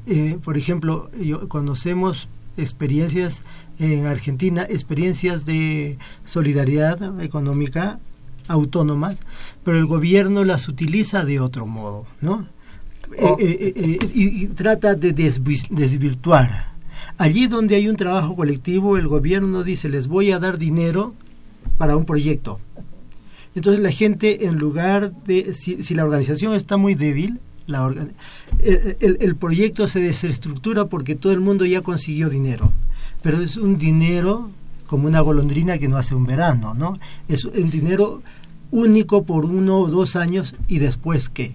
Eh, por ejemplo, yo, conocemos experiencias en Argentina, experiencias de solidaridad económica autónomas, pero el gobierno las utiliza de otro modo, ¿no? Oh. Eh, eh, eh, eh, y, y trata de desvi- desvirtuar. Allí donde hay un trabajo colectivo, el gobierno dice, les voy a dar dinero para un proyecto. Entonces la gente, en lugar de, si, si la organización está muy débil, la orga- el, el- el proyecto se desestructura porque todo el mundo ya consiguió dinero. Pero es un dinero como una golondrina que no hace un verano, ¿no? Es un dinero único por uno o dos años y después qué.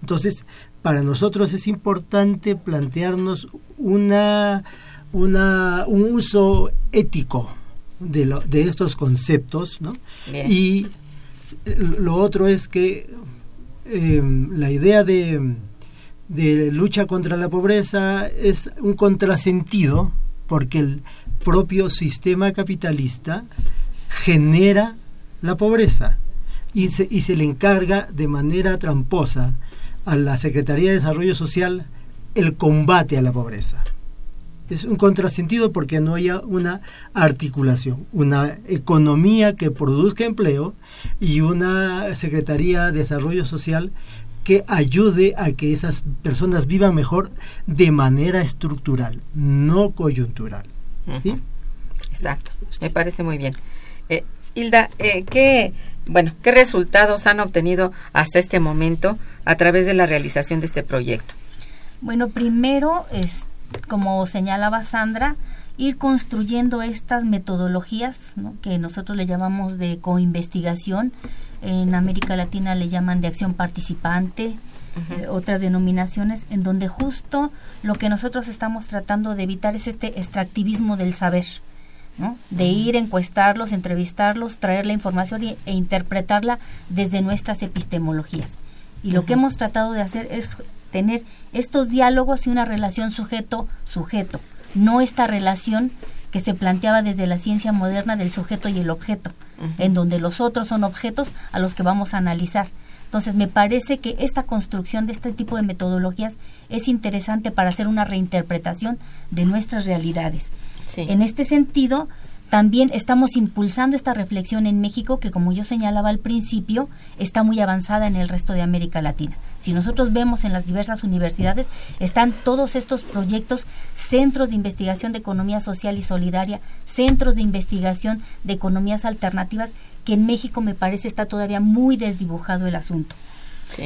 Entonces, para nosotros es importante plantearnos una, una, un uso ético de, lo- de estos conceptos, ¿no? Bien. Y lo otro es que eh, la idea de, de lucha contra la pobreza es un contrasentido porque el propio sistema capitalista genera la pobreza y se, y se le encarga de manera tramposa a la Secretaría de Desarrollo Social el combate a la pobreza. Es un contrasentido porque no haya una articulación, una economía que produzca empleo y una Secretaría de Desarrollo Social que ayude a que esas personas vivan mejor de manera estructural, no coyuntural. ¿sí? Exacto, me parece muy bien. Eh, Hilda, eh, ¿qué, bueno, ¿qué resultados han obtenido hasta este momento a través de la realización de este proyecto? Bueno, primero, es, como señalaba Sandra, ir construyendo estas metodologías ¿no? que nosotros le llamamos de coinvestigación. En América Latina le llaman de acción participante, eh, otras denominaciones, en donde justo lo que nosotros estamos tratando de evitar es este extractivismo del saber. ¿No? de ir, encuestarlos, entrevistarlos, traer la información y- e interpretarla desde nuestras epistemologías. Y lo que hemos tratado de hacer es tener estos diálogos y una relación sujeto-sujeto, no esta relación que se planteaba desde la ciencia moderna del sujeto y el objeto, en donde los otros son objetos a los que vamos a analizar. Entonces, me parece que esta construcción de este tipo de metodologías es interesante para hacer una reinterpretación de nuestras realidades. En este sentido, también estamos impulsando esta reflexión en México que, como yo señalaba al principio, está muy avanzada en el resto de América Latina. Si nosotros vemos en las diversas universidades, están todos estos proyectos, centros de investigación de economía social y solidaria, centros de investigación de economías alternativas, que en México me parece está todavía muy desdibujado el asunto.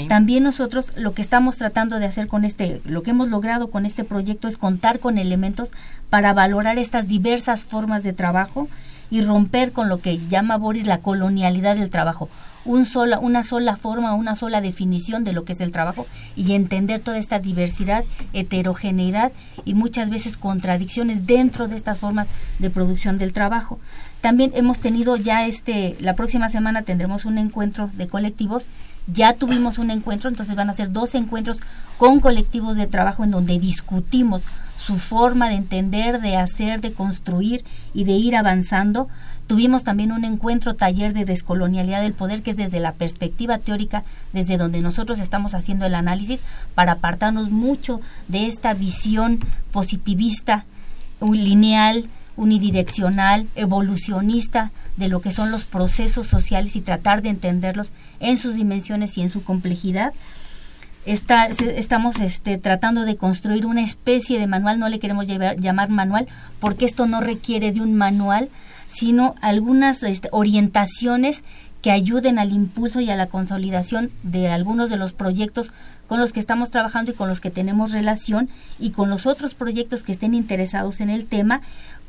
También nosotros lo que estamos tratando de hacer con este, lo que hemos logrado con este proyecto es contar con elementos para valorar estas diversas formas de trabajo y romper con lo que llama Boris la colonialidad del trabajo. Un sola, una sola forma, una sola definición de lo que es el trabajo y entender toda esta diversidad, heterogeneidad y muchas veces contradicciones dentro de estas formas de producción del trabajo. También hemos tenido ya este, la próxima semana tendremos un encuentro de colectivos ya tuvimos un encuentro, entonces van a ser dos encuentros con colectivos de trabajo en donde discutimos su forma de entender, de hacer, de construir y de ir avanzando. Tuvimos también un encuentro taller de descolonialidad del poder, que es desde la perspectiva teórica, desde donde nosotros estamos haciendo el análisis, para apartarnos mucho de esta visión positivista, lineal, unidireccional, evolucionista de lo que son los procesos sociales y tratar de entenderlos en sus dimensiones y en su complejidad. Estamos este, tratando de construir una especie de manual, no le queremos llamar manual, porque esto no requiere de un manual, sino algunas este, orientaciones que ayuden al impulso y a la consolidación de algunos de los proyectos con los que estamos trabajando y con los que tenemos relación y con los otros proyectos que estén interesados en el tema,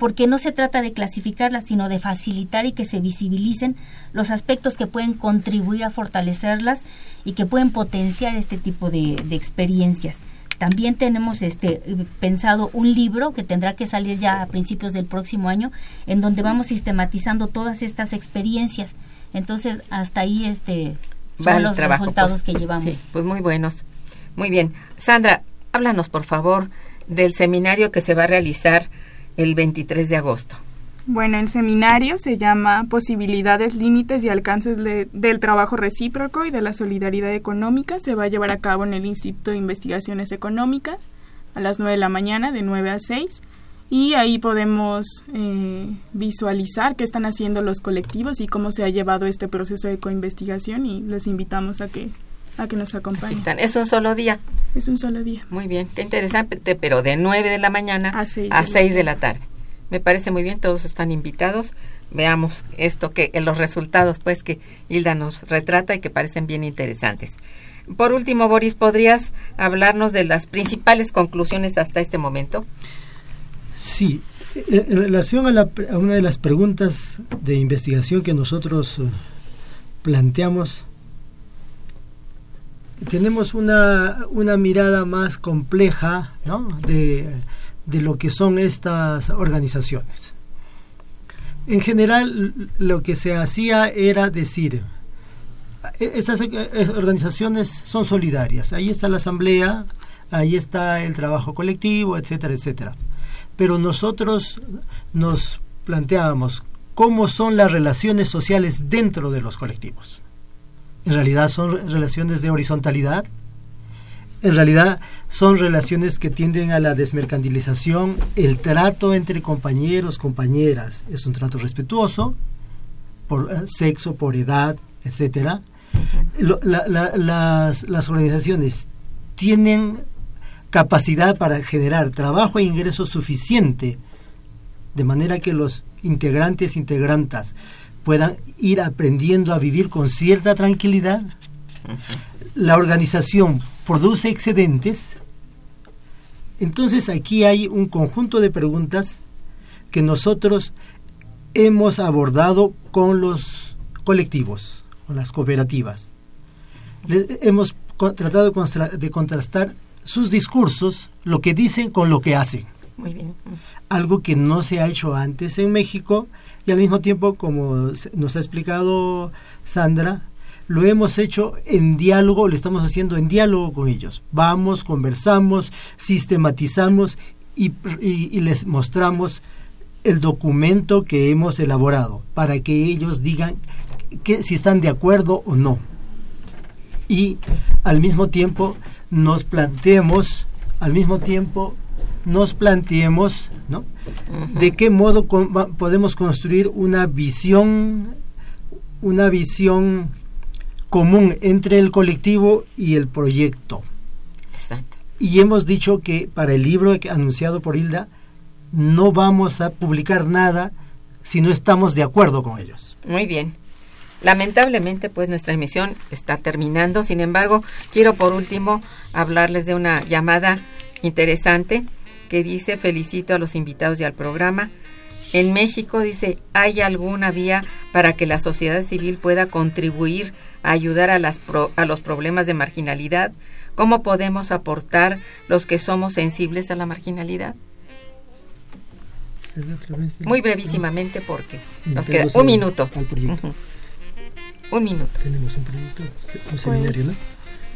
porque no se trata de clasificarlas, sino de facilitar y que se visibilicen los aspectos que pueden contribuir a fortalecerlas y que pueden potenciar este tipo de, experiencias. También tenemos este pensado un libro que tendrá que salir ya a principios del próximo año, en donde vamos sistematizando todas estas experiencias entonces, hasta ahí este son los resultados pues. que llevamos. pues muy buenos. Muy bien. Sandra, háblanos por favor del seminario que se va a realizar el 23 de agosto. Bueno, el seminario se llama Posibilidades, Límites y Alcances del Trabajo Recíproco y de la Solidaridad Económica. Se va a llevar a cabo en el Instituto de Investigaciones Económicas a las 9 de la mañana, de 9 a 6 y ahí podemos eh, visualizar qué están haciendo los colectivos y cómo se ha llevado este proceso de coinvestigación y los invitamos a que a que nos acompañen. Es un solo día. Es un solo día. Muy bien, qué interesante, pero de 9 de la mañana a 6 de, de la tarde. Me parece muy bien, todos están invitados. Veamos esto que los resultados pues que Hilda nos retrata y que parecen bien interesantes. Por último, Boris, ¿podrías hablarnos de las principales conclusiones hasta este momento? Sí, en relación a, una de las preguntas de investigación que nosotros eh, planteamos, tenemos una, una mirada más compleja de, de lo que son estas organizaciones. En general, lo que se hacía era decir, e, estas organizaciones son solidarias, ahí está la asamblea, ahí está el trabajo colectivo, etcétera, etcétera pero nosotros nos planteábamos cómo son las relaciones sociales dentro de los colectivos. En realidad son relaciones de horizontalidad, en realidad son relaciones que tienden a la desmercantilización, el trato entre compañeros, compañeras, es un trato respetuoso, por eh, sexo, por edad, las, las organizaciones tienen capacidad para generar trabajo e ingreso suficiente, de manera que los integrantes, integrantas, puedan ir aprendiendo a vivir con cierta tranquilidad. La organización produce excedentes. Entonces aquí hay un conjunto de preguntas que nosotros hemos abordado con los colectivos, con las cooperativas. hemos tratado de contrastar sus discursos, lo que dicen con lo que hacen. Muy bien. Algo que no se ha hecho antes en México y al mismo tiempo, como nos ha explicado Sandra, lo hemos hecho en diálogo, lo estamos haciendo en diálogo con ellos. Vamos, conversamos, sistematizamos y, les mostramos el documento que hemos elaborado para que ellos digan que si están de acuerdo o no. Y al mismo tiempo nos planteemos, al mismo tiempo, nos planteemos ¿no? ¿De qué modo podemos construir una visión, una visión común entre el colectivo y el proyecto? Exacto. Y hemos dicho que para el libro anunciado por Hilda, no vamos a publicar nada si no estamos de acuerdo con ellos. Muy bien. Lamentablemente, pues nuestra emisión está terminando. Sin embargo, quiero por último hablarles de una llamada interesante que dice felicito a los invitados y al programa. En México dice, ¿hay alguna vía para que la sociedad civil pueda contribuir a ayudar a, las a los problemas de marginalidad? ¿Cómo podemos aportar los que somos sensibles a la marginalidad? Muy brevísimamente porque nos queda un minuto. Un minuto. Tenemos un proyecto, un seminario, pues, ¿no?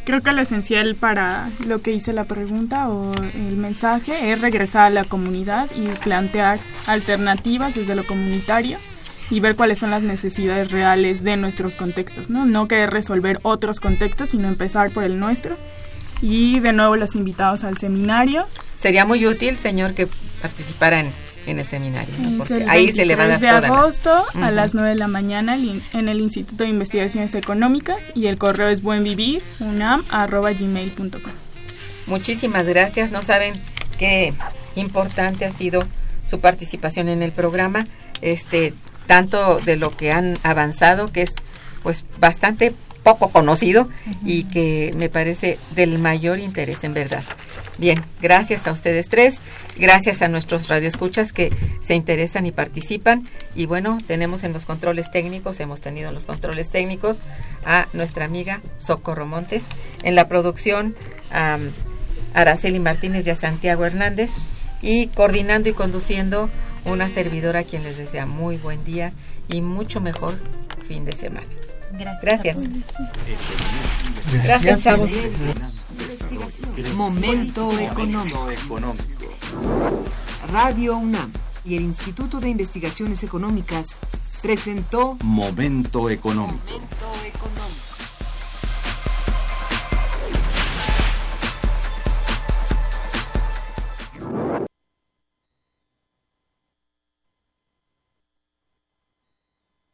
Creo que lo esencial para lo que hice la pregunta o el mensaje es regresar a la comunidad y plantear alternativas desde lo comunitario y ver cuáles son las necesidades reales de nuestros contextos, ¿no? No querer resolver otros contextos, sino empezar por el nuestro. Y de nuevo los invitados al seminario. Sería muy útil, señor, que participara en el seminario, porque ahí se le va a de agosto a las 9 de la mañana en el Instituto de Investigaciones Económicas y el correo es buenvivir.unam@gmail.com. Muchísimas gracias. No saben qué importante ha sido su participación en el programa, este tanto de lo que han avanzado, que es pues bastante poco conocido y que me parece del mayor interés en verdad. Bien, gracias a ustedes tres, gracias a nuestros radioescuchas que se interesan y participan. Y bueno, tenemos en los controles técnicos, hemos tenido en los controles técnicos a nuestra amiga Socorro Montes, en la producción a Araceli Martínez y a Santiago Hernández, y coordinando y conduciendo una servidora a quien les desea muy buen día y mucho mejor fin de semana. Gracias. Gracias, Gracias chavos. Momento económico. Radio UNAM y el Instituto de Investigaciones Económicas presentó Momento económico.